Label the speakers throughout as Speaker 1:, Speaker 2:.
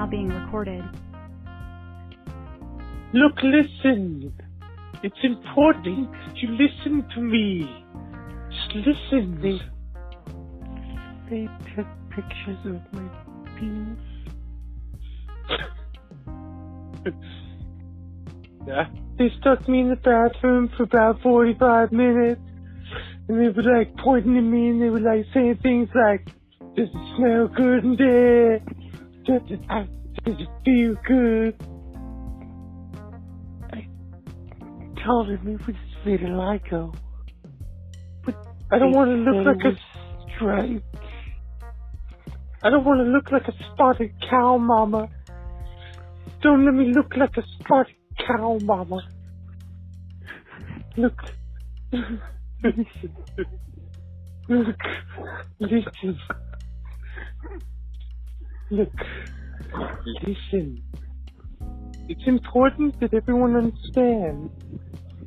Speaker 1: now being recorded.
Speaker 2: Look, listen. It's important that you listen to me. Just listen.
Speaker 3: They, they took pictures of my penis.
Speaker 2: yeah. They stuck me in the bathroom for about 45 minutes. And they were like pointing at me and they were like saying things like, does it smell good in there? Does it, does it feel good?
Speaker 3: I told him it was vitiligo.
Speaker 2: But I don't want to look like a
Speaker 3: stripe.
Speaker 2: I don't want to look like a spotted cow, mama. Don't let me look like a spotted cow, mama. Look. listen. Look. Listen. Look. Listen. It's important that everyone understands.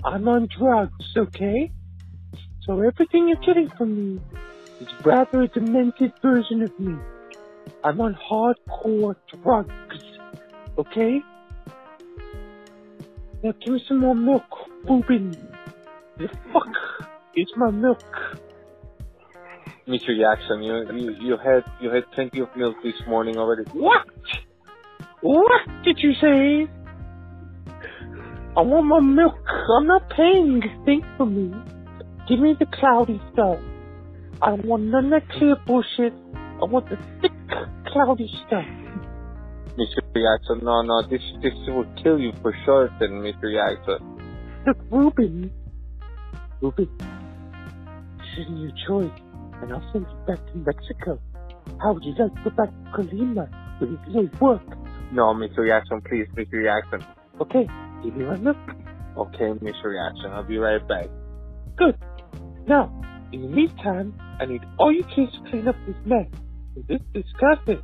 Speaker 2: I'm on drugs, okay? So everything you're getting from me is rather a demented version of me. I'm on hardcore drugs. Okay? Now give me some more milk, Boobin. The fuck is my milk?
Speaker 4: Mr. Jackson, you, you you had you had plenty of milk this morning already.
Speaker 2: What? What did you say? I want my milk. I'm not paying think for me. Give me the cloudy stuff. I don't want none of that clear bullshit. I want the thick, cloudy stuff.
Speaker 4: Mr. Jackson, no, no, this this will kill you for sure, then, Mr. Jackson.
Speaker 2: Look, Ruben. Ruben. This isn't your choice, and I'll send you back to Mexico. How would you like to go back to Colima, where you can work?
Speaker 4: No, Mr. Reaction, please, Mr. Reaction.
Speaker 2: Okay, give me one milk.
Speaker 4: Okay, Mr. Reaction, I'll be right back.
Speaker 2: Good. Now, in the meantime, I need all you kids to clean up this mess. This is disgusting.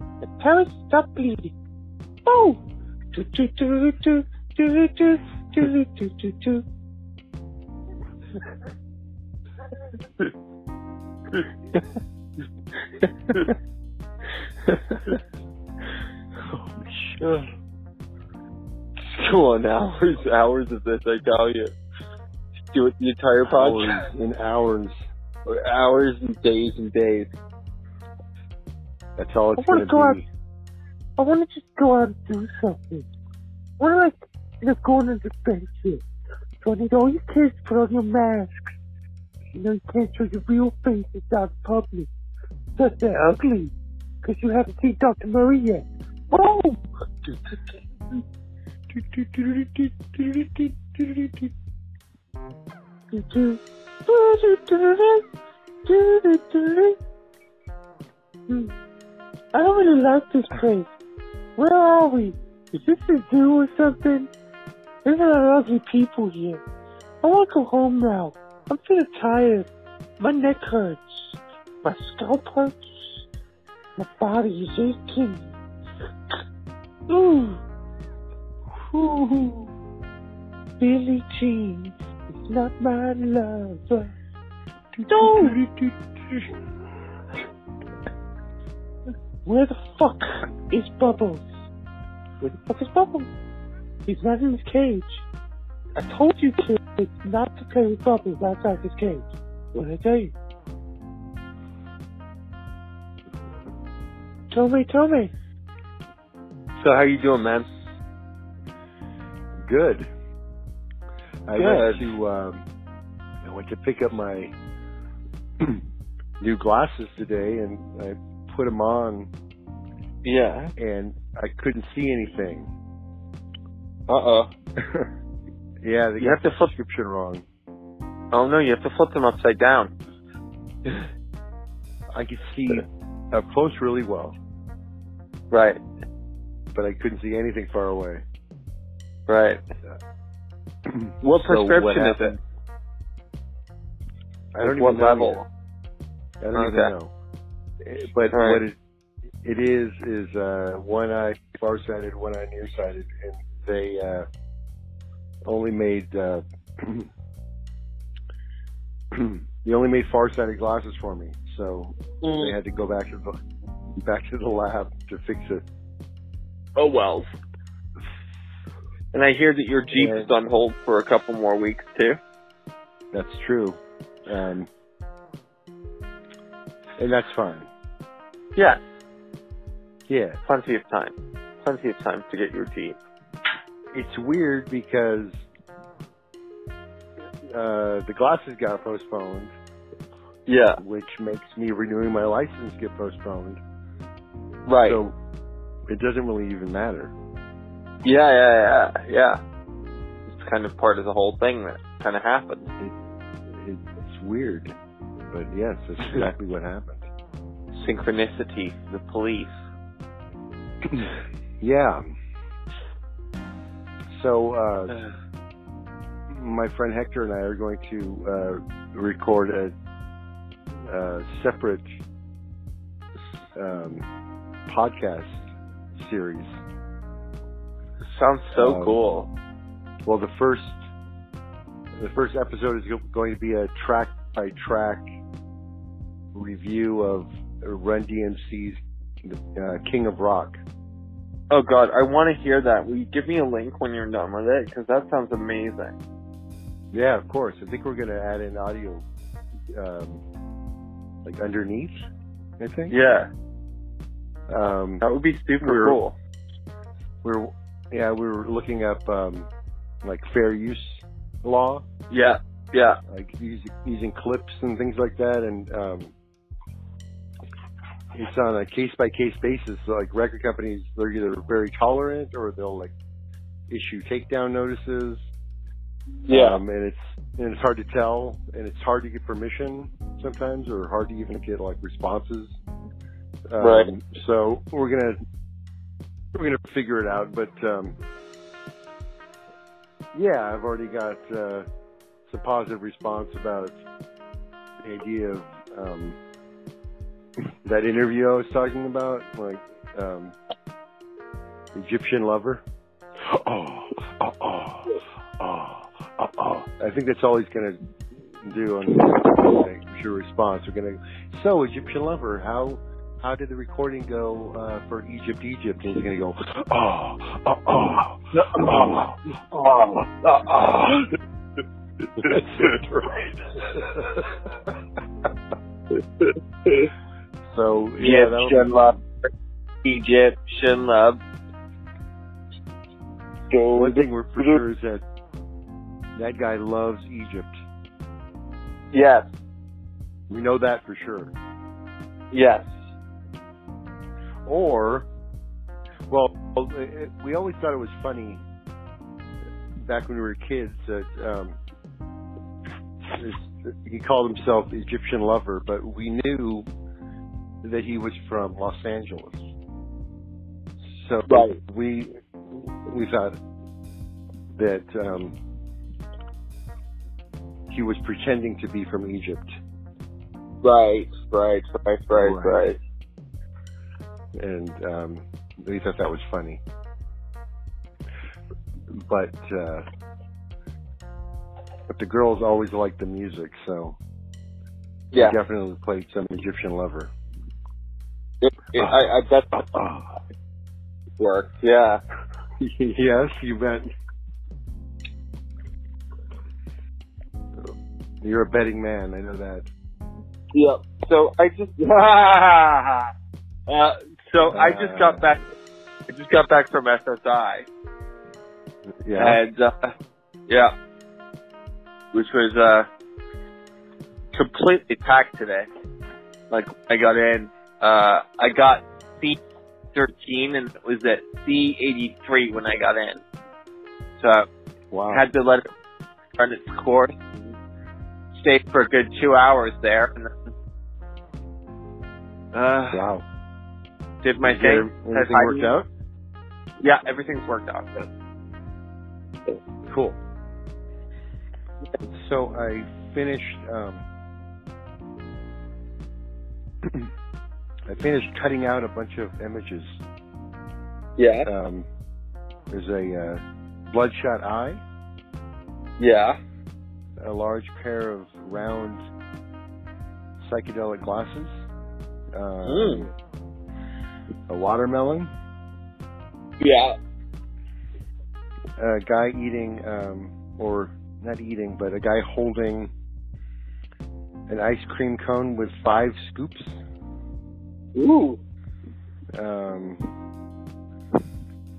Speaker 2: And parents, stop bleeding. Oh! Do do do do do do do do do do.
Speaker 4: Oh, shit. Go on hours, hours of this, I tell you. Do it the entire project.
Speaker 3: Hours and hours.
Speaker 4: Or hours and days and days.
Speaker 3: That's all it's
Speaker 2: I to go
Speaker 3: gonna
Speaker 2: out.
Speaker 3: be.
Speaker 2: I want to just go out and do something. I want to like, know, go on an adventure. So I need all you kids to put on your masks. You know, you can't show your real faces out public. Because they're ugly. Because you haven't seen Dr. Murray yet. Boom! I don't really like this place. Where are we? Is this a zoo or something? There's a lot of ugly people here. I want to go home now. I'm feeling tired. My neck hurts. My scalp hurts. My body is aching. Ooh. Ooh. Billie Jean is not my lover. No! Where the fuck is Bubbles? Where the fuck is Bubbles? He's not in his cage. I told you kids not to play with Bubbles outside his cage. What did I tell you? Tell me, tell me.
Speaker 4: So how you doing, man?
Speaker 3: Good. I
Speaker 4: Good.
Speaker 3: went to um, I went to pick up my new glasses today, and I put them on,
Speaker 4: Yeah.
Speaker 3: and I couldn't see anything.
Speaker 4: Uh oh.
Speaker 3: yeah,
Speaker 4: You have to
Speaker 3: the
Speaker 4: flip-
Speaker 3: description wrong.
Speaker 4: Oh no, you have to flip them upside down.
Speaker 3: I could see up close really well,
Speaker 4: Right.
Speaker 3: but I couldn't see anything far away.
Speaker 4: Right. What
Speaker 3: So
Speaker 4: prescription
Speaker 3: what
Speaker 4: is it?
Speaker 3: I don't
Speaker 4: what
Speaker 3: even know
Speaker 4: level?
Speaker 3: yet. I don't even know. Eh, But
Speaker 4: right.
Speaker 3: what it it is is uh, one eye farsighted, one eye nearsighted, and they uh, only made uh, they only made farsighted glasses for me, so they
Speaker 4: Mm.
Speaker 3: had to go back to the back to the lab to fix it.
Speaker 4: Oh well. And I hear that your Jeep is on hold for a couple more weeks too.
Speaker 3: That's true. Um, and that's fine.
Speaker 4: Yeah,
Speaker 3: Yeah.
Speaker 4: plenty of time. Plenty of time to get your Jeep.
Speaker 3: It's weird because uh, the glasses got postponed,
Speaker 4: Yeah.
Speaker 3: which makes me renewing my license get postponed.
Speaker 4: Right.
Speaker 3: So it doesn't really even matter.
Speaker 4: yeah, yeah, yeah, yeah. It's kind of part of the whole thing that kind of happened.
Speaker 3: It, it's weird. But yes, that's exactly what happened.
Speaker 4: Synchronicity, the police.
Speaker 3: Yeah. So, uh, my friend Hector and I are going to uh, record a, a separate um, podcast series.
Speaker 4: Sounds so
Speaker 3: Um,
Speaker 4: cool.
Speaker 3: Well, the first the first episode is going to be a track by track review of Run DMC's uh, King of Rock.
Speaker 4: Oh god, I want to hear that. Will you give me a link when you're done with it? Because that sounds amazing.
Speaker 3: Yeah, of course. I think we're going to add in audio, um, like underneath. I think.
Speaker 4: Yeah,
Speaker 3: Um,
Speaker 4: that would be super
Speaker 3: We're-
Speaker 4: cool.
Speaker 3: we're yeah we were looking up um, like fair use law,
Speaker 4: Yeah, yeah,
Speaker 3: like using, using clips and things like that, and um, it's on a case by case basis. So like record companies, they're either very tolerant or they'll like issue takedown notices.
Speaker 4: yeah.
Speaker 3: Um, and it's and it's hard to tell, and it's hard to get permission sometimes, or hard to even get like responses. Um,
Speaker 4: Right.
Speaker 3: So we're gonna we're gonna figure it out, but um, yeah, I've already got uh, some positive response about the idea of um, that interview I was talking about, like um, Egyptian lover. Oh, oh, oh, oh, oh, oh. I think that's all he's gonna do on your response. We're gonna. So Egyptian lover, how how did the recording go uh, for Egypt, Egypt? And he's gonna go. Oh, oh, oh, oh, oh, oh, oh. That's it, right? so yeah, be-
Speaker 4: Egyptian love. Egyptian love. Go
Speaker 3: One thing we're for sure is that that guy loves Egypt.
Speaker 4: Yes,
Speaker 3: We know that for sure.
Speaker 4: yes.
Speaker 3: Or, well, it- we always thought it was funny back when we were kids that um, he called himself Egyptian lover, but we knew that he was from Los Angeles. So
Speaker 4: Right.
Speaker 3: we we thought that um, he was pretending to be from Egypt.
Speaker 4: Right, right, right, right,
Speaker 3: Right.
Speaker 4: right.
Speaker 3: and um, we thought that was funny. But uh, but the girls always liked the music, so
Speaker 4: Yeah,
Speaker 3: definitely played some Egyptian Lover.
Speaker 4: It, it, I, I bet that
Speaker 3: Oh.
Speaker 4: worked. Yeah.
Speaker 3: yes, you bet. You're a betting man, I know that.
Speaker 4: Yep. So I just, uh, so I just got back. I just got back from SSI,
Speaker 3: Yeah.
Speaker 4: and uh, yeah, which was uh completely packed today. Like I got in, uh, I got C thirteen, and it was at C eighty three when I got in. So
Speaker 3: wow.
Speaker 4: had to let it run its course. Stayed for a good two hours there, and then uh,
Speaker 3: wow.
Speaker 4: did my
Speaker 3: Did
Speaker 4: thing.
Speaker 3: everything worked out?
Speaker 4: Yeah, everything's worked out.
Speaker 3: Cool. So I finished. Um, I finished cutting out a bunch of images.
Speaker 4: Yeah,
Speaker 3: Um, there's a uh, bloodshot eye,
Speaker 4: yeah,
Speaker 3: a large pair of round psychedelic glasses, um,
Speaker 4: Mm.
Speaker 3: a watermelon,
Speaker 4: Yeah.
Speaker 3: A guy eating, um, or not eating, but a guy holding an ice cream cone with five scoops.
Speaker 4: Ooh.
Speaker 3: Um,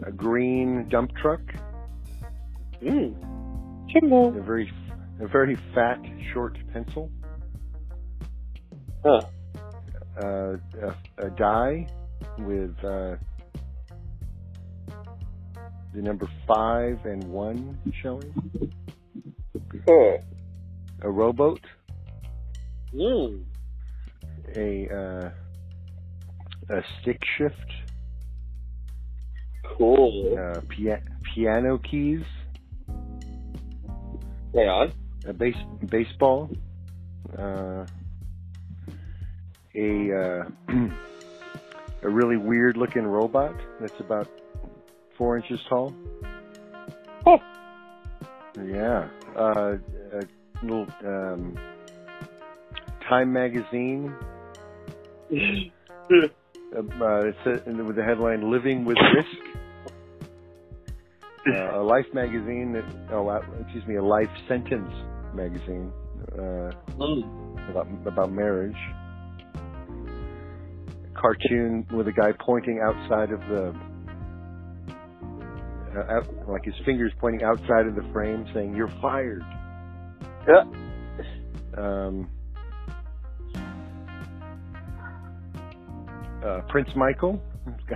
Speaker 3: a green dump truck.
Speaker 4: Mm.
Speaker 2: Hello.
Speaker 3: A very, a very fat, short pencil.
Speaker 4: Huh.
Speaker 3: Uh, a, a die with uh, the number five and one showing.
Speaker 4: Huh.
Speaker 3: A rowboat.
Speaker 4: Mm.
Speaker 3: A uh, a stick shift.
Speaker 4: Cool.
Speaker 3: Uh, pia- piano keys.
Speaker 4: Hang on.
Speaker 3: A base baseball. Uh, a uh, a really weird looking robot that's about four inches tall.
Speaker 2: Oh.
Speaker 3: Yeah. Uh, a little um, Time magazine. Uh, uh, it said with the headline "Living with Risk." Uh, a Life magazine. That, oh, uh, excuse me, a Life Sentence magazine uh,
Speaker 4: Mm.
Speaker 3: about about marriage. A cartoon with a guy pointing outside of the, uh, out, like his fingers pointing outside of the frame, saying "You're fired."
Speaker 4: Yeah.
Speaker 3: Um, uh, Prince Michael.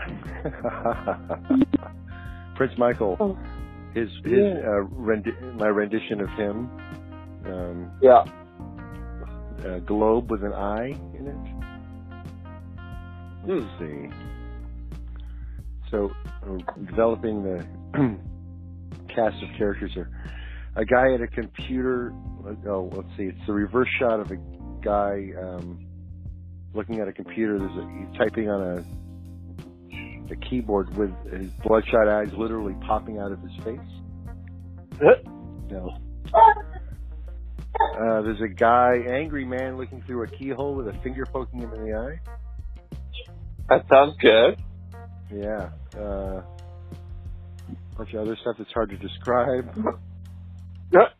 Speaker 3: Prince Michael.
Speaker 2: Oh.
Speaker 3: His his
Speaker 2: Yeah.
Speaker 3: uh, rendi- my rendition of him. Um,
Speaker 4: Yeah.
Speaker 3: a globe with an eye in it. Let's see. So, uh, developing the cast of characters here. A guy at a computer. Oh, let's see. It's the reverse shot of a guy um, looking at a computer. There's a, he's typing on a a keyboard with his bloodshot eyes literally popping out of his face. No. Uh, there's a guy, angry man, looking through a keyhole with a finger poking him in the eye.
Speaker 4: That sounds good.
Speaker 3: Yeah. Uh, bunch of other stuff that's hard to describe.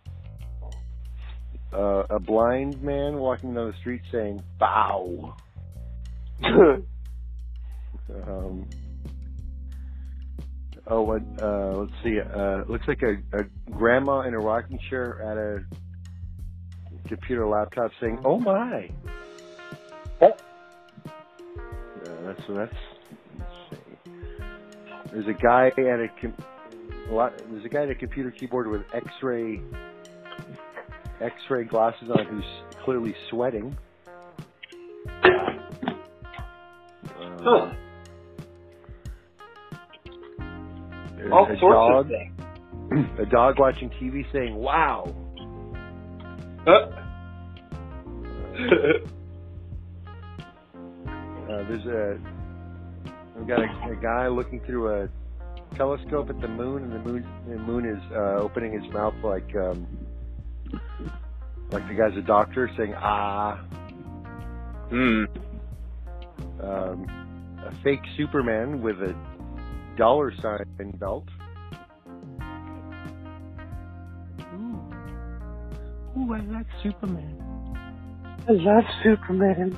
Speaker 3: Uh, a blind man walking down the street saying "bow." Um, oh, what? Uh, let's see. Uh, looks like a, a grandma in a rocking chair at a computer laptop saying, "Oh my."
Speaker 4: Oh.
Speaker 3: Uh, that's that's. There's a guy at a com- a lot, there's a guy at a computer keyboard with X-ray X-ray glasses on who's clearly sweating.
Speaker 4: Huh.
Speaker 3: there's
Speaker 4: All
Speaker 3: a
Speaker 4: sorts
Speaker 3: dog,
Speaker 4: of things.
Speaker 3: a dog watching TV saying "Wow."
Speaker 4: Huh.
Speaker 3: Uh, there's a we've got a, a guy looking through a telescope at the moon, and the moon the moon is uh, opening his mouth like um, like the guy's a doctor saying "Ah."
Speaker 4: Hmm.
Speaker 3: Um, a fake Superman with a dollar sign belt. Ooh, ooh, I like Superman.
Speaker 2: I love Superman.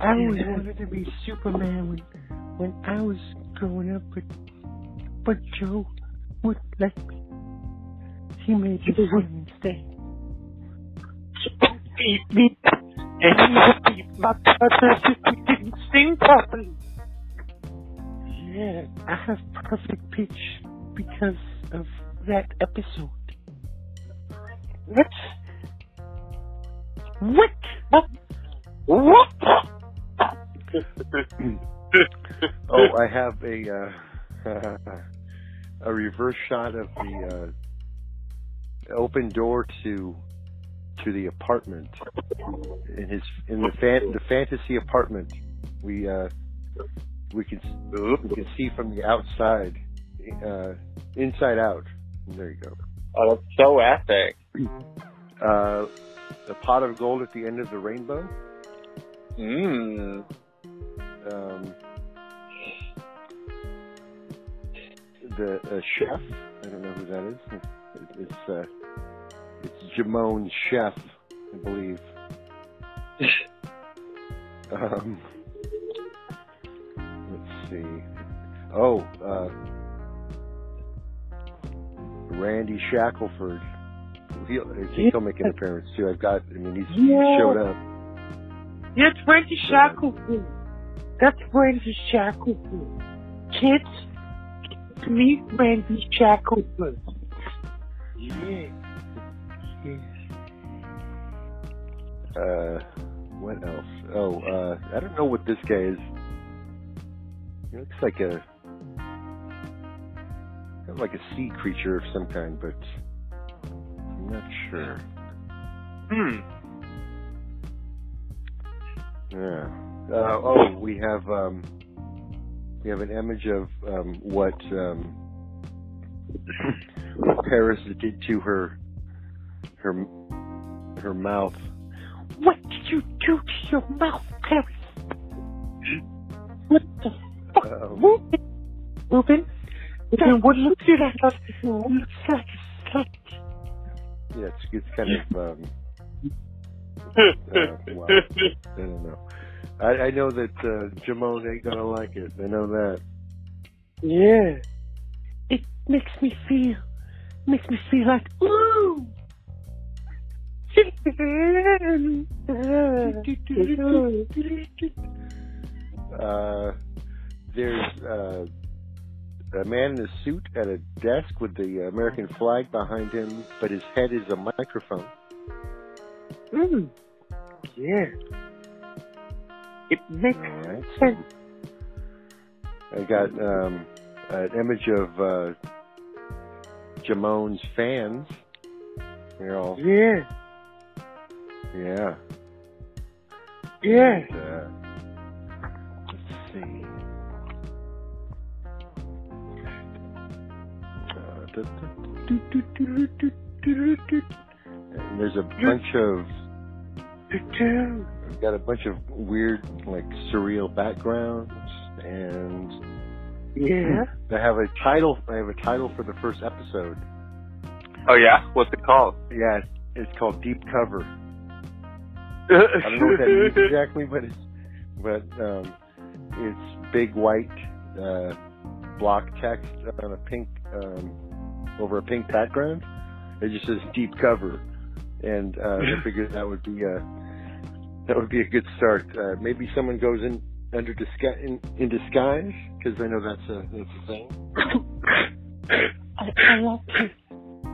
Speaker 3: I always wanted to be Superman when when I was growing up, but but Joe would let me. He made me fun instead.
Speaker 2: Beep, beep. And he would beep my brothers if we didn't sing properly.
Speaker 3: Yeah, I have perfect pitch because of that episode.
Speaker 2: What?
Speaker 3: What?
Speaker 2: What?
Speaker 3: Oh, I have a uh, a reverse shot of the uh, open door to to the apartment in his in the fan, the fantasy apartment. We uh, we can we can see from the outside, uh, inside out. There you go.
Speaker 4: Oh, that's so epic.
Speaker 3: Uh, the pot of gold at the end of the rainbow.
Speaker 4: Mmm.
Speaker 3: Um, a, a chef. I don't know who that is. It's uh, it's Jamone Chef, I believe. um, see. Oh, uh, Randy Shackelford. He'll, he'll make an appearance too. I've got. I mean, he's, he's
Speaker 2: Yeah.
Speaker 3: showed up.
Speaker 2: That's Randy Shackelford. That's Randy Shackelford. Kids, meet Randy Shackelford. Yeah. Yeah.
Speaker 3: Uh, what else? Oh, uh, I don't know what this guy is. He looks like a kind of like a sea creature of some kind, but I'm not sure.
Speaker 4: Hmm.
Speaker 3: Yeah. Uh, oh, we have um, we have an image of um, what um, what Paris did to her her her mouth.
Speaker 2: What did you do to your mouth, Paris? What the fuck?
Speaker 3: Um,
Speaker 2: Ruben? Ruben? Ruben, what looks like a, looks like a slut?
Speaker 3: yeah, it's, it's kind of um, uh, well, I don't know. I, I know that uh, Jamone ain't gonna like it. I know that.
Speaker 2: Yeah. It makes me feel, makes me feel like, ooh.
Speaker 3: Uh, there's uh, a man in a suit at a desk with the American flag behind him, but his head is a microphone.
Speaker 2: Mm. Yeah. It makes
Speaker 3: right.
Speaker 2: sense.
Speaker 3: I got um, an image of uh, Jamone's fans. They're all
Speaker 2: Yeah.
Speaker 3: yeah.
Speaker 2: Yeah.
Speaker 3: And, uh, let's see. There's a bunch of I've got a bunch of weird, like surreal backgrounds, and
Speaker 2: Yeah.
Speaker 3: I have a title. I have a title for the first episode.
Speaker 4: Oh yeah? What's it called?
Speaker 3: Yeah, it's, it's called Deep Cover. I don't know what that means exactly, but it's but um, it's big white uh, block text on a pink um, over a pink background. It just says Deep Cover, and uh, I figured that would be a that would be a good start. Uh, maybe someone goes in under disguise in, in disguise because I know that's a that's a thing.
Speaker 2: I, I like to,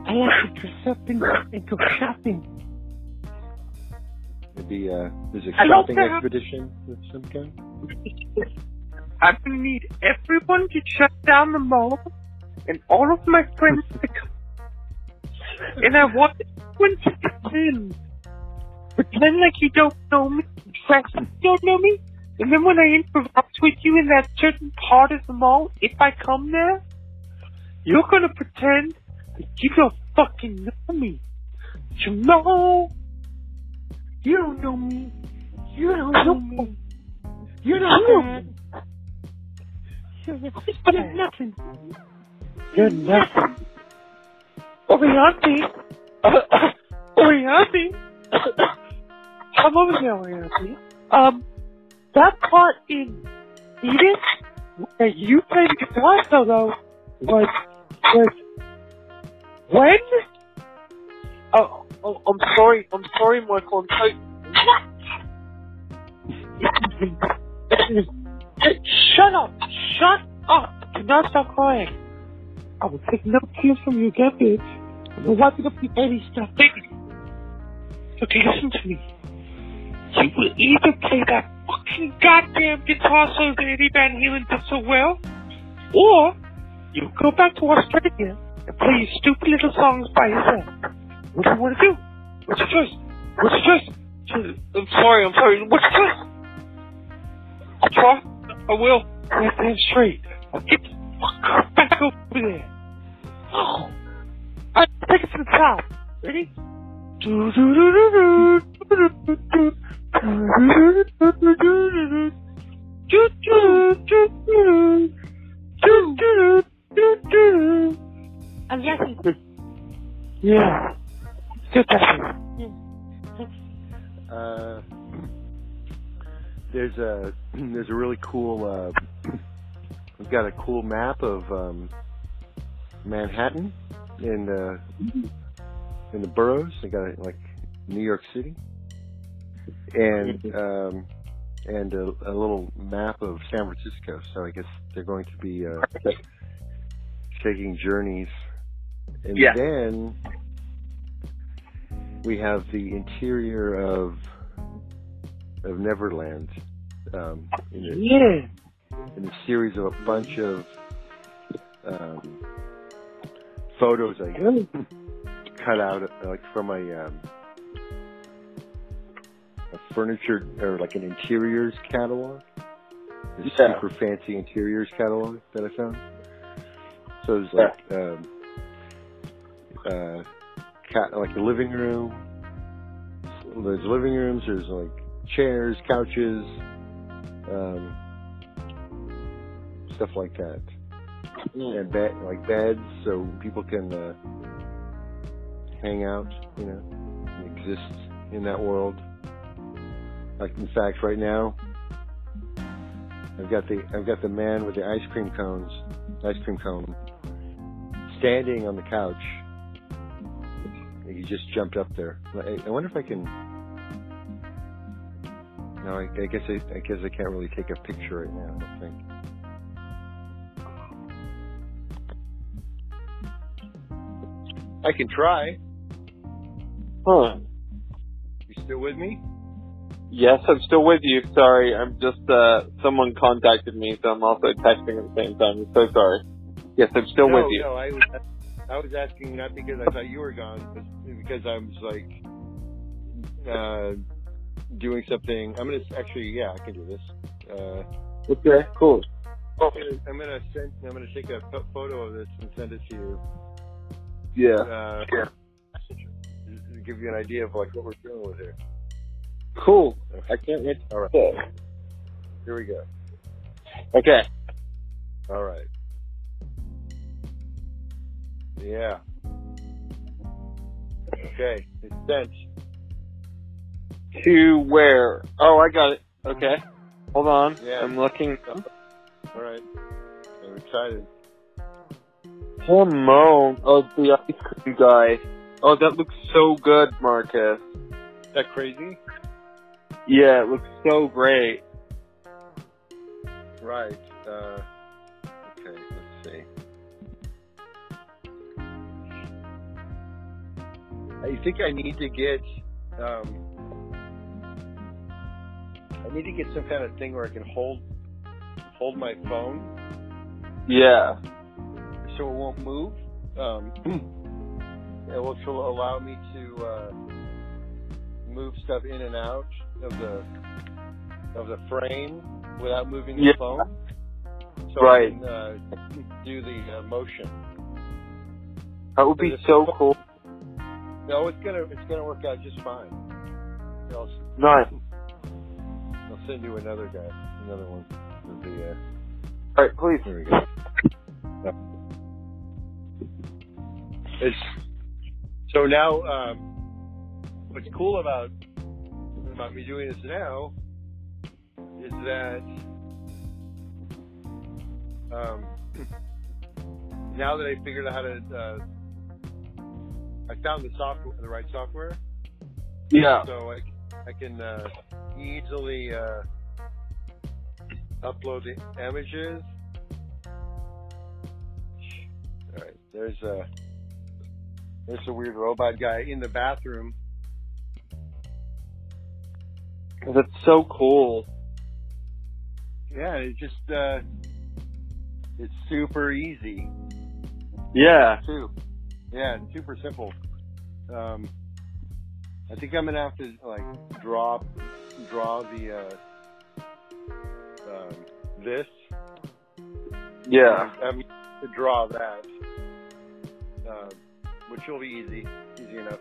Speaker 2: I like to dress up and, and go shopping.
Speaker 3: Maybe uh, there's a shopping expedition of some kind.
Speaker 2: I'm gonna need everyone to shut down the mall and all of my friends. And I want everyone to pretend. Pretend like you don't know me. Dress like you don't know me. And then when I interact with you in that certain part of the mall, if I come there, you're gonna pretend that you don't fucking know me. Jamal! You don't know me. You don't know me. You're not bad. You're not know nothing. You're nothing. Orianthi. Orianthi. Come over here, Orianthi. Um, that part in Edith that you played the guitar solo was, was, when? Oh, oh, I'm sorry, I'm sorry, Michael, I'm so. Shut up! Shut up! Do not stop crying. I will take no tears from you again, bitch. I'm it up your baby stuff, baby. Okay, listen to me. You will either play that fucking goddamn guitar solo that Eddie Van Halen did so well, or you go back to Australia and play your stupid little songs by yourself. What do you want to do? What's your choice? What's your choice? I'm sorry, I'm sorry. What's your choice? I'll try. I will. Right damn straight. I'll get the fuck back over there. Oh. I take it to the top. Ready? Yeah.
Speaker 3: Cool map of um, Manhattan in the in the boroughs. They got it like New York City, and um, and a, a little map of San Francisco. So I guess they're going to be uh, taking journeys, and
Speaker 4: Yeah.
Speaker 3: then we have the interior of of Neverland um,
Speaker 2: Yeah.
Speaker 3: In a series of a bunch of um, photos I cut out like from a, um, a furniture or like an interiors catalog, a
Speaker 4: Yeah.
Speaker 3: super fancy interiors catalog that I found. So there's like um, uh, ca- like the living room. There's living rooms. There's like chairs, couches, um, stuff like that and bed like beds so people can uh, hang out, you know, and exist in that world. Like in fact, right now, I've got the I've got the man with the ice cream cones, ice cream cone, standing on the couch. He just jumped up there. I, I wonder if I can. No, I, I guess I, I guess I can't really take a picture right now. I don't think. I can try.
Speaker 4: Huh.
Speaker 3: You still with me?
Speaker 4: Yes, I'm still with you. Sorry, I'm just uh someone contacted me, so I'm also texting at the same time. I'm so sorry. Yes, I'm still
Speaker 3: no,
Speaker 4: with you.
Speaker 3: No, I was, I was asking not because I thought you were gone, but because I was like uh, doing something. I'm gonna actually, yeah, I can do this. Uh,
Speaker 4: Okay, cool.
Speaker 3: I'm gonna, I'm gonna send. I'm gonna take a photo of this and send it to you.
Speaker 4: Yeah.
Speaker 3: Uh, to give you an idea of like what we're dealing with here.
Speaker 4: Cool. I can't wait.
Speaker 3: All right,
Speaker 4: to
Speaker 3: here we go.
Speaker 4: Okay.
Speaker 3: All right. Yeah. Okay, it's sent.
Speaker 4: To where? Oh, I got it. Okay. Hold on.
Speaker 3: Yeah.
Speaker 4: I'm looking.
Speaker 3: All right. I'm excited.
Speaker 4: Hormone. Oh, the ice cream guy. Oh, that looks so good, Marcus.
Speaker 3: Is that crazy?
Speaker 4: Yeah, it looks so great.
Speaker 3: Right. Uh, okay, let's see. I think I need to get. Um, I need to get some kind of thing where I can hold hold my phone
Speaker 4: Yeah.
Speaker 3: So it won't move. Um, it will allow me to uh, move stuff in and out of the of the frame without moving the
Speaker 4: Yeah.
Speaker 3: phone. So
Speaker 4: Right.
Speaker 3: I can uh, do the uh, motion.
Speaker 4: That would be so cool.
Speaker 3: No, it's gonna it's gonna work out just fine. I'll,
Speaker 4: Nice.
Speaker 3: I'll send you another guy, another one. The, uh,
Speaker 4: All right, please.
Speaker 3: There we go. It's so now. Um, what's cool about about me doing this now is that um, now that I figured out how to, uh, I found the software, the right software,
Speaker 4: Yeah.
Speaker 3: so I, I can uh, easily uh, upload the images. There's a there's a weird robot guy in the bathroom.
Speaker 4: That's so cool.
Speaker 3: Yeah, it just uh, it's super easy
Speaker 4: Yeah.
Speaker 3: too. Yeah, super simple. Um, I think I'm gonna have to like draw draw the uh, um, this.
Speaker 4: Yeah.
Speaker 3: I'm to draw that, um, which will be easy, easy enough.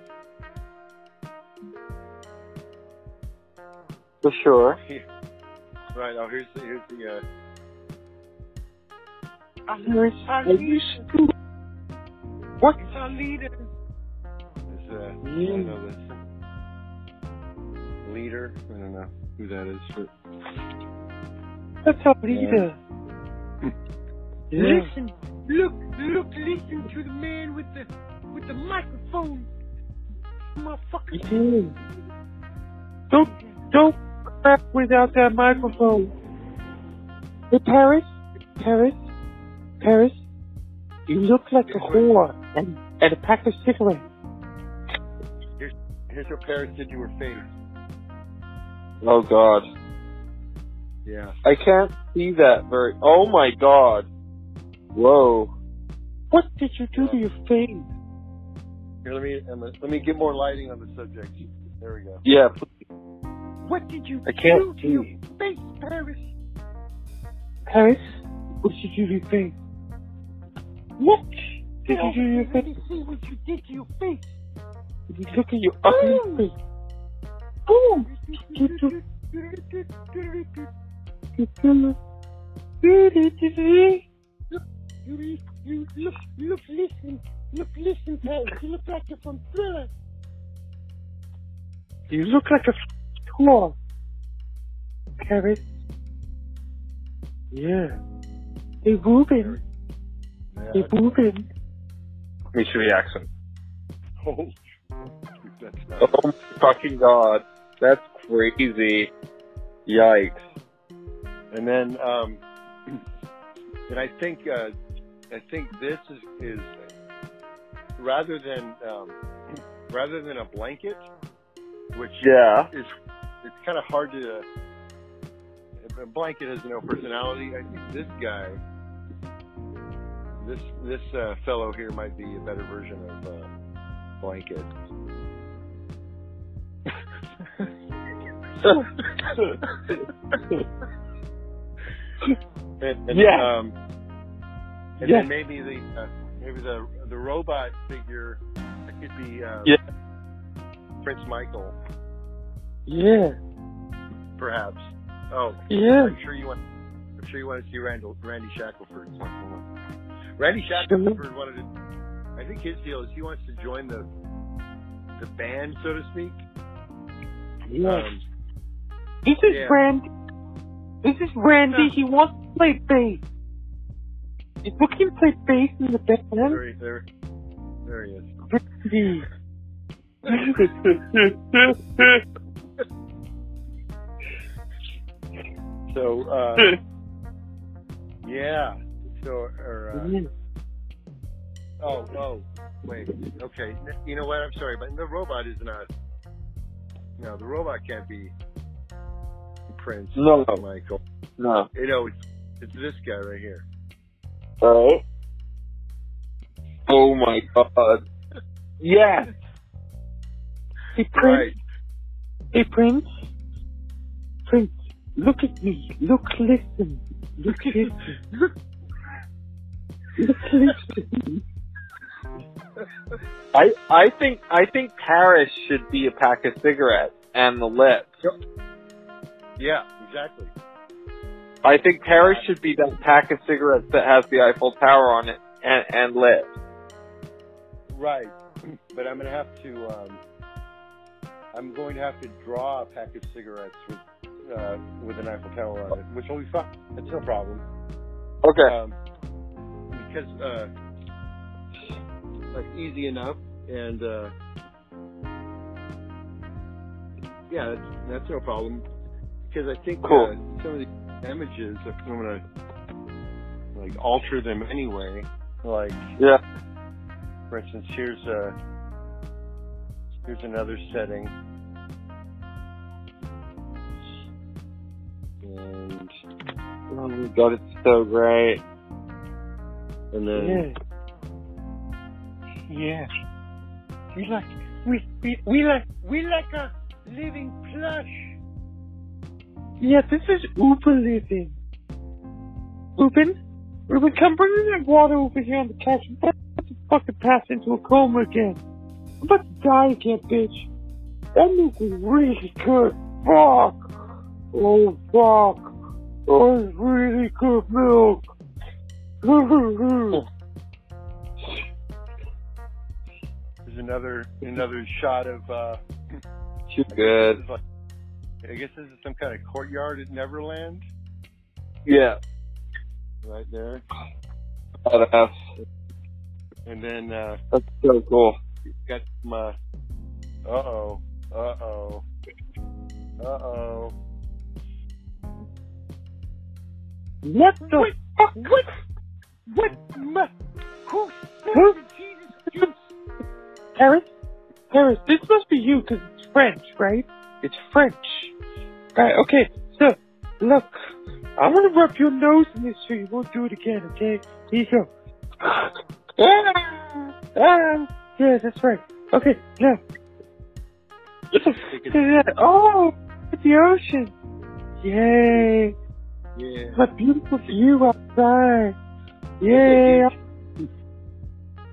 Speaker 4: For sure.
Speaker 3: Right. Oh, here's the here's the. Uh,
Speaker 2: What's our leader?
Speaker 3: uh, I
Speaker 2: Yeah.
Speaker 3: don't know this leader. I don't know who that is. But
Speaker 2: That's our leader. Yeah.
Speaker 1: Listen, look, look, listen to the man with the with the microphone. Motherfucker.
Speaker 2: Yeah. Don't, don't crap without that microphone. Hey, Paris, Paris, Paris, you look like a whore and, and a pack of cigarettes.
Speaker 3: here's what Paris did to her face.
Speaker 4: Oh God.
Speaker 3: Yeah.
Speaker 4: I can't see that very. Oh my God. Whoa.
Speaker 2: What did you do to your face?
Speaker 3: Here, let me um, let me get more lighting on the subject. There we go.
Speaker 4: Yeah.
Speaker 1: What did you
Speaker 4: I can't
Speaker 1: do to your face, Paris?
Speaker 2: Paris, what did you do to your face? What did you do to your face?
Speaker 1: Let me see what you did to your face.
Speaker 2: Did you look at your ugly face? Oh, you. You do.
Speaker 1: You, you look, look, listen, look, listen, Paris. You look like you're from Thriller.
Speaker 2: You look like a whore. Paris. Yeah. Hey, Ruben.
Speaker 3: Yeah.
Speaker 2: Hey, Ruben.
Speaker 4: Let me see the accent.
Speaker 3: Oh, that's not-
Speaker 4: Oh my fucking God. That's crazy. Yikes.
Speaker 3: And then, um, and I think, uh, I think this is, is rather than, um, rather than a blanket, which
Speaker 4: Yeah.
Speaker 3: is, it's kind of hard to, a blanket has no personality. I think this guy, this, this, uh, fellow here might be a better version of, uh, blanket. And, and,
Speaker 2: Yeah.
Speaker 3: Um, and
Speaker 2: Yeah.
Speaker 3: then maybe the uh, maybe the the robot figure that could be uh,
Speaker 4: Yeah.
Speaker 3: Prince Michael,
Speaker 2: Yeah.
Speaker 3: perhaps. Oh,
Speaker 2: Yeah.
Speaker 3: I'm sure you want. I'm sure you want to see Randall, Randy Shackelford. Randy Shackelford wanted to. I think his deal is he wants to join the the band, so to speak.
Speaker 2: Yeah.
Speaker 3: Um,
Speaker 2: This is
Speaker 3: yeah.
Speaker 2: Randy. This is Randy. He wants to play bass. Looking to play bass in the band.
Speaker 3: there, there, there he is. So, uh, yeah. So, or, uh, Oh, oh, wait. Okay. You know what? I'm sorry, but the robot is not. No, the robot can't be Prince
Speaker 4: No.
Speaker 3: Michael.
Speaker 4: No.
Speaker 3: You know, it's, it's this guy right here.
Speaker 4: Alright. Oh my God. Yes.
Speaker 2: Hey, Prince.
Speaker 3: Right.
Speaker 2: Hey, Prince. Prince, look at me. Look, listen. Look, listen. Look, listen.
Speaker 4: I I think I think Paris should be a pack of cigarettes and the lips.
Speaker 3: Yeah, exactly.
Speaker 4: I think Paris should be that pack of cigarettes that has the Eiffel Tower on it and and lips.
Speaker 3: Right. But I'm gonna have to. Um, I'm going to have to draw a pack of cigarettes with uh, with an Eiffel Tower on it, which will be fine. It's no problem.
Speaker 4: Okay.
Speaker 3: um, because uh, like easy enough, and uh, yeah, that's, that's no problem. Because I think
Speaker 4: Cool.
Speaker 3: uh, some of the images, if I'm gonna like alter them anyway, like
Speaker 4: Yeah.
Speaker 3: for instance, here's a here's another setting, and
Speaker 4: Oh my God, it's so great.
Speaker 3: and then
Speaker 2: Yeah. Yeah.
Speaker 1: We like, we, we, we like, we like a living plush.
Speaker 2: Yeah, this is Uber living. Ruben? Ruben, come bring me that water over here on the couch. I'm about to fucking pass into a coma again. I'm about to die again, bitch. That milk was really good. Fuck. Oh, fuck. Oh, it's really good milk.
Speaker 3: is is another another shot of. uh
Speaker 4: Too
Speaker 3: I guess
Speaker 4: good.
Speaker 3: This is like- I guess this is some kind of courtyard at Neverland,
Speaker 4: Yeah.
Speaker 3: right there.
Speaker 4: Badass.
Speaker 3: And then uh
Speaker 4: That's so cool.
Speaker 3: got some. Uh oh. Uh oh. Uh oh.
Speaker 2: What the
Speaker 1: Wait,
Speaker 2: fuck?
Speaker 1: What? What? Ma- who?
Speaker 2: Who?
Speaker 1: Jesus.
Speaker 2: Paris? Paris, this must be you because it's French, right? It's French. Right, okay, so, look, I want to rub your nose in this so you won't do it again, okay? Here you go. Ah, ah, yeah, that's right. Okay, now. Look at that. Oh, it's the ocean. Yay.
Speaker 3: Yeah.
Speaker 2: What a beautiful view outside. Yay.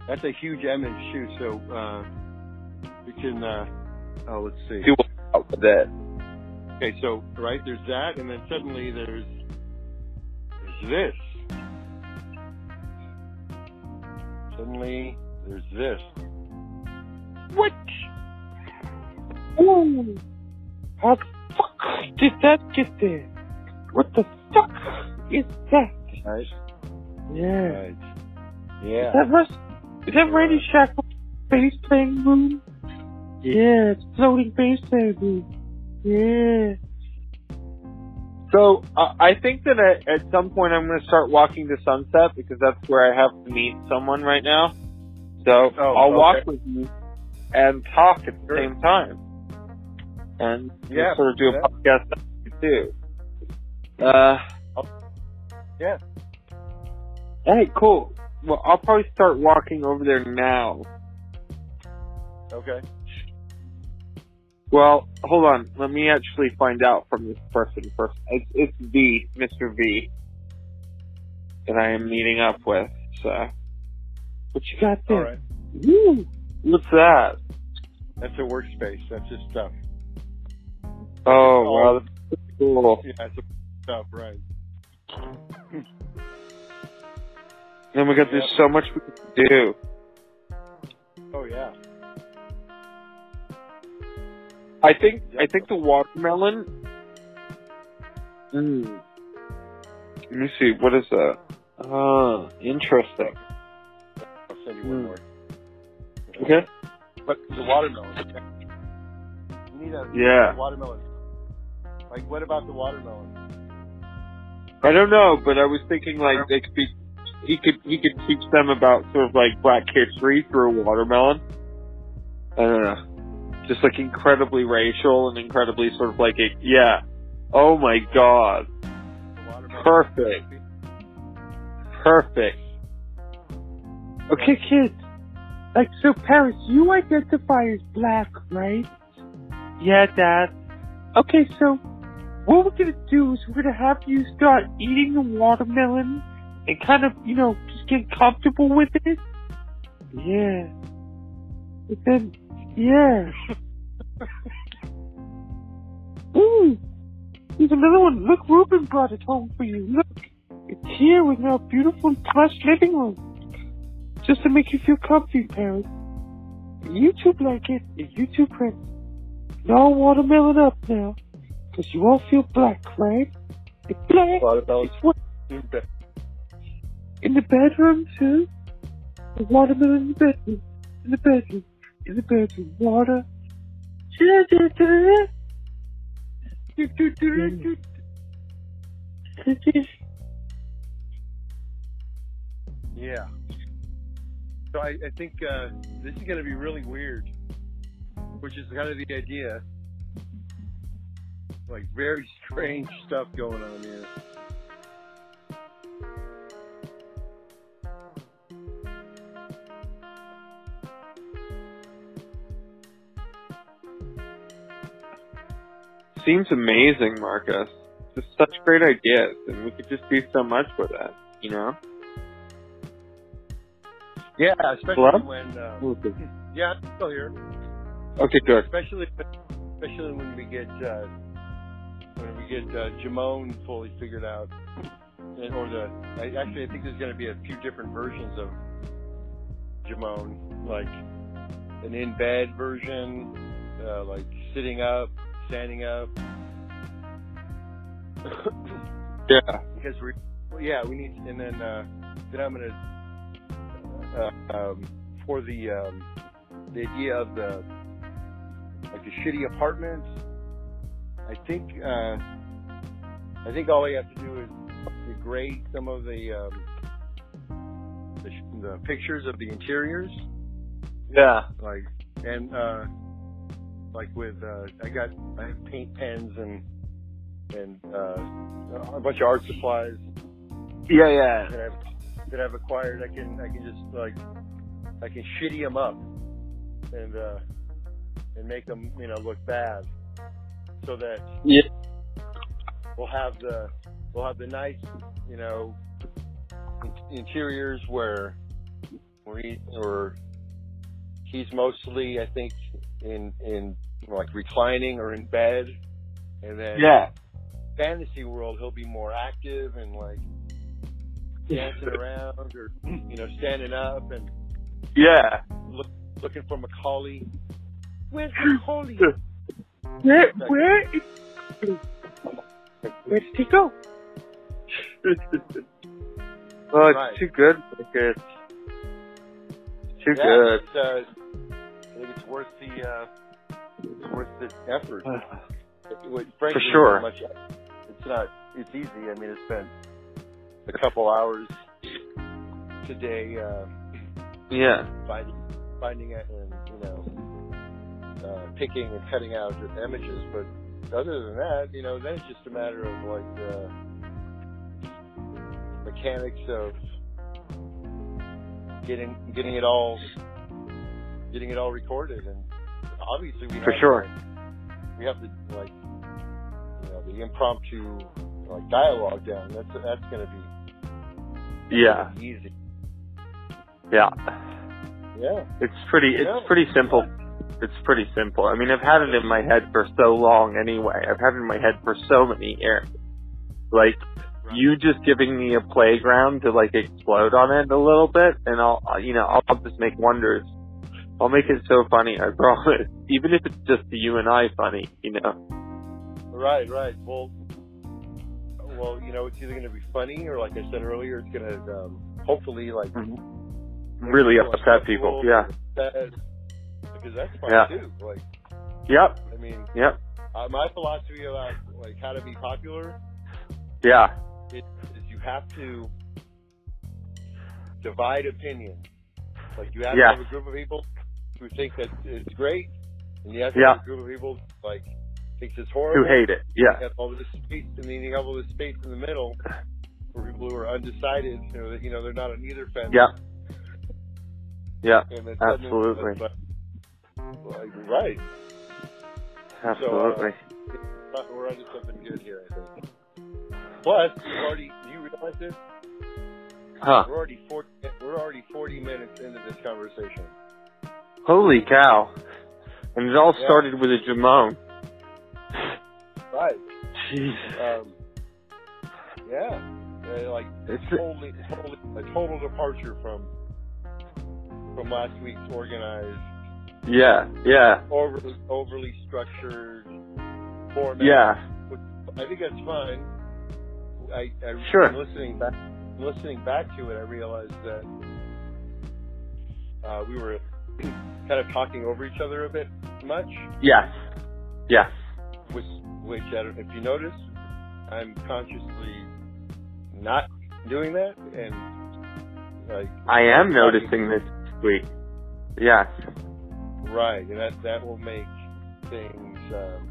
Speaker 3: That's a huge image too. So uh we can. uh Oh, let's see.
Speaker 4: With it.
Speaker 3: Okay, so right there's that, and then suddenly there's there's this. Suddenly there's this.
Speaker 1: What?
Speaker 2: Ooh. How the fuck did that get there? What the fuck is that?
Speaker 3: Right.
Speaker 2: Yeah.
Speaker 3: Right. Yeah.
Speaker 2: Is that? Is that Randy bass playing room? Yeah, it's floating bass playing room. Yeah.
Speaker 4: So uh, I think that at, at some point I'm going to start walking to Sunset because that's where I have to meet someone right now. So
Speaker 3: Oh,
Speaker 4: I'll walk with you and talk at the
Speaker 3: Sure.
Speaker 4: same time, and we'll
Speaker 3: Yeah,
Speaker 4: sort of do a
Speaker 3: yeah.
Speaker 4: podcast too. Uh,
Speaker 3: Yeah.
Speaker 4: all right, cool. Well, I'll probably start walking over there now.
Speaker 3: Okay.
Speaker 4: Well, hold on. Let me actually find out from this person first. It's, it's V, Mr. V, that I am meeting up with. So,
Speaker 2: What you got there?
Speaker 3: right.
Speaker 2: Ooh.
Speaker 4: what's that?
Speaker 3: That's a workspace. That's just stuff.
Speaker 4: Oh, oh. wow, that's cool.
Speaker 3: Yeah, that's stuff. Right.
Speaker 4: Oh my god, there's so much we can do.
Speaker 3: Oh yeah.
Speaker 4: I think I think the watermelon. Hmm. Let me see. What is that? Ah, interesting.
Speaker 3: I'll send you one
Speaker 4: Hmm.
Speaker 3: more.
Speaker 4: Okay.
Speaker 3: But the watermelon. You need a
Speaker 4: Yeah.
Speaker 3: watermelon. Like, what about the watermelon?
Speaker 4: I don't know, but I was thinking like they could be. He could he could teach them about sort of like black history through a watermelon. I don't know. Just like incredibly racial and incredibly sort of like a yeah. Oh my god. Perfect. Perfect.
Speaker 2: Okay, kids. Like, so Paris, you identify as black, right? Yeah, Dad. Okay, so what we're gonna do is we're gonna have you start eating the watermelon and kind of, you know, just get comfortable with it. Yeah. But then, yeah. Ooh. There's another one. Look, Ruben brought it home for you. Look. It's here with our beautiful plush living room just to make you feel comfy, parents. YouTube like it, and YouTube print. No watermelon up now, because you all feel black, right? It's black. It's what in the bedroom too. The watermelon in the bedroom. In the bedroom. In the bedroom. Water.
Speaker 3: Yeah. So I, I think uh, this is going to be really weird, which is kind of the idea. Like very strange stuff going on here.
Speaker 4: Seems amazing, Marcus. Just such great ideas, and we could just do so much with it. You know.
Speaker 3: Yeah, especially
Speaker 4: Hello?
Speaker 3: when.
Speaker 4: Okay.
Speaker 3: yeah, I'm still here.
Speaker 4: Okay, good.
Speaker 3: Especially, especially when we get uh, when we get uh, Jamone fully figured out, and, or the. I, actually, I think there's going to be a few different versions of Jamone. Like an in bed version, uh, like sitting up, standing up.
Speaker 4: Yeah.
Speaker 3: because we, well, yeah, we need, and then uh, then I'm gonna uh, um, for the um, the idea of the like the shitty apartments. I think uh, I think all I have to do is degrade some of the um, the, the pictures of the interiors,
Speaker 4: Yeah.
Speaker 3: like and uh, like with uh, I got I have paint pens and and uh, a bunch of art supplies
Speaker 4: Yeah, yeah.
Speaker 3: that I've that I've acquired, I can I can just like I can shitty them up and uh, and make them you know look bad, so that
Speaker 4: Yeah.
Speaker 3: we'll have the we'll have the nice you know interiors where where he or he's mostly I think in in like reclining or in bed, and then
Speaker 4: Yeah.
Speaker 3: fantasy world he'll be more active and like dancing around or you know standing up and
Speaker 4: Yeah.
Speaker 3: look, looking for Macaulay. Where's Macaulay?
Speaker 2: Where, where is Where did he go?
Speaker 4: well, it's
Speaker 3: Right.
Speaker 4: too good. It's too
Speaker 3: yeah,
Speaker 4: good.
Speaker 3: It's, uh, think it's worth the uh, it's worth the effort. It frankly,
Speaker 4: For sure.
Speaker 3: Much, it's not. It's easy. I mean, I spent a couple hours today uh,
Speaker 4: Yeah.
Speaker 3: finding finding it and you know uh, picking and cutting out the images. But other than that, you know, then it's just a matter of like the mechanics of getting getting it all getting it all recorded and obviously we
Speaker 4: For
Speaker 3: have
Speaker 4: sure.
Speaker 3: to, we have to like you know the impromptu like dialogue down that's that's going to be
Speaker 4: Yeah.
Speaker 3: easy
Speaker 4: Yeah.
Speaker 3: yeah
Speaker 4: It's pretty. It's
Speaker 3: Yeah.
Speaker 4: pretty simple. It's pretty simple. I mean, I've had it in my head for so long anyway. I've had it in my head for so many years. Like you just giving me a playground to like explode on it a little bit, and I'll- you know, I'll just make wonders. I'll make it so funny. I promise. Even if it's just you and I funny, you know.
Speaker 3: Right, right. Well, well, you know, it's either going to be funny or, like I said earlier, it's going to um, hopefully like
Speaker 4: Really upset people. Yeah.
Speaker 3: Because that's fun
Speaker 4: Yeah.
Speaker 3: too. Like,
Speaker 4: Yep.
Speaker 3: I mean,
Speaker 4: Yep.
Speaker 3: uh, my philosophy about like how to be popular
Speaker 4: Yeah.
Speaker 3: is, is you have to divide opinion. Like you have
Speaker 4: Yeah.
Speaker 3: to have a group of people who think that it's great, and you have
Speaker 4: Yeah.
Speaker 3: a group of people like thinks it's horrible.
Speaker 4: Who hate it? Yeah.
Speaker 3: You have all this space, and then you have all this space in the middle for people who are undecided. You know, that you know they're not on either fence.
Speaker 4: Yeah. Yeah.
Speaker 3: And
Speaker 4: Absolutely.
Speaker 3: Like, right.
Speaker 4: Uh, absolutely.
Speaker 3: But We're onto something good here, I think. Plus, we've already. Do you realize this?
Speaker 4: Huh.
Speaker 3: We're already 40, We're already 40 minutes into this conversation.
Speaker 4: Holy cow. And it all
Speaker 3: Yeah.
Speaker 4: started with a Jamone.
Speaker 3: Right.
Speaker 4: Jeez.
Speaker 3: Um. Yeah. Uh, like
Speaker 4: It's
Speaker 3: totally, totally, a total departure from from last week's organized,
Speaker 4: yeah, yeah,
Speaker 3: overly, overly structured format.
Speaker 4: yeah.
Speaker 3: I think that's fine. I, I
Speaker 4: Sure.
Speaker 3: listening back, listening back to it, I realized that uh, we were kind of talking over each other a bit much,
Speaker 4: Yes. Yes.
Speaker 3: which, which I don't, if you notice, I'm consciously not doing that, and like
Speaker 4: I am noticing this week. Yes.
Speaker 3: Right, and that that will make things um,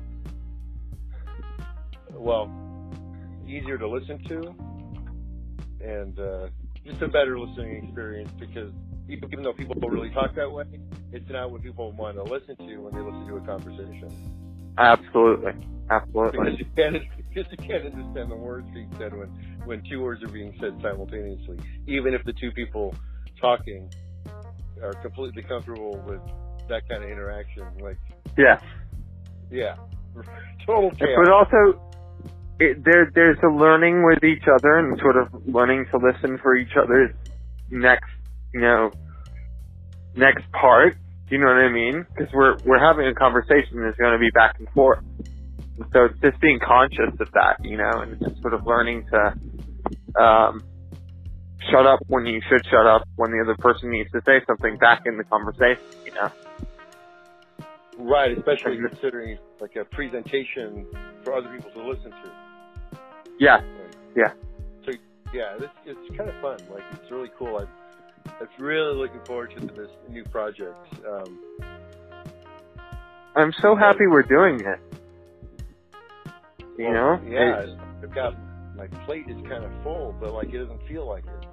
Speaker 3: well easier to listen to, and uh, just a better listening experience. Because even, even though people don't really talk that way, it's not what people want to listen to when they listen to a conversation.
Speaker 4: Absolutely.
Speaker 3: Because
Speaker 4: Absolutely.
Speaker 3: you can't because you can't understand the words being said when when two words are being said simultaneously, even if the two people talking are completely comfortable with that kind of interaction. Like
Speaker 4: Yes.
Speaker 3: Yeah. Total
Speaker 4: But also, it, there there's a learning with each other and sort of learning to listen for each other's next, you know, next part. Do you know what I mean? Because we're we're having a conversation that's going to be back and forth. And so it's just being conscious of that, you know, and just sort of learning to um, shut up when you should shut up when the other person needs to say something back in the conversation, you know.
Speaker 3: Right, especially considering like a presentation for other people to listen to.
Speaker 4: Yeah,
Speaker 3: Like,
Speaker 4: Yeah.
Speaker 3: So yeah, it's it's kind of fun. Like it's really cool. I'm, I'm really looking forward to this new project. Um,
Speaker 4: I'm so happy we're doing it. You know?
Speaker 3: yeah,
Speaker 4: It's-
Speaker 3: I've got my plate is kind of full, but like it doesn't feel like it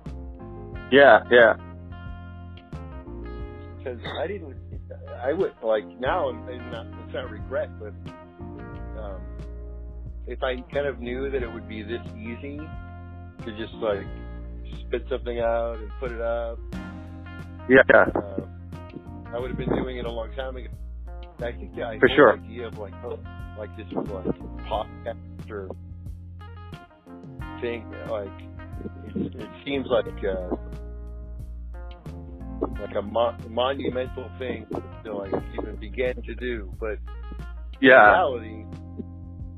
Speaker 4: yeah, yeah.
Speaker 3: because I didn't. I would like now. I'm, I'm not. It's not regret, but um, if I kind of knew that it would be this easy to just like spit something out and put it up,
Speaker 4: Yeah.
Speaker 3: uh, I would have been doing it a long time ago. I think the
Speaker 4: For sure.
Speaker 3: idea of like oh, like this like podcast or thing like it, it seems like uh, like a mo- monumental thing to like even begin to do, but in
Speaker 4: Yeah.
Speaker 3: reality,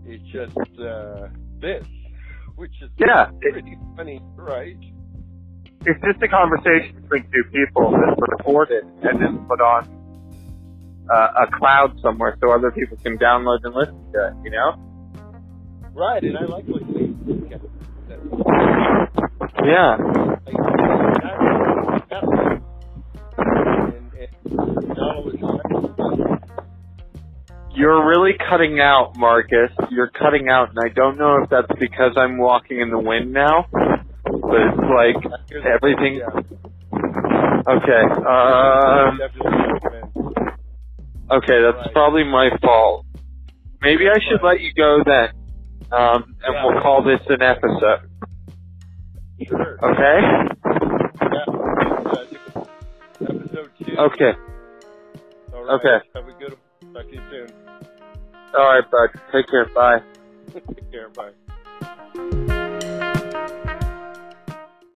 Speaker 3: it's just uh, this, which is
Speaker 4: Yeah.
Speaker 3: pretty funny, right?
Speaker 4: It's just a conversation between two people that's recorded and then put on uh, a cloud somewhere so other people can download and listen to it, you know?
Speaker 3: Right, and I like what you said.
Speaker 4: Yeah.
Speaker 3: Like, that- that- and, and not always
Speaker 4: You're really cutting out, Marcus. You're cutting out, and I don't know if that's because I'm walking in the wind now, but it's like everything. Okay. Um. Okay, that's probably my fault. Maybe I should let you go then, um, and we'll call this an episode. Okay?
Speaker 3: Yeah. Episode two.
Speaker 4: Okay. Okay.
Speaker 3: Have a good one. Talk to you soon.
Speaker 4: All right, bud. Take care. Bye.
Speaker 3: Take care. Bye.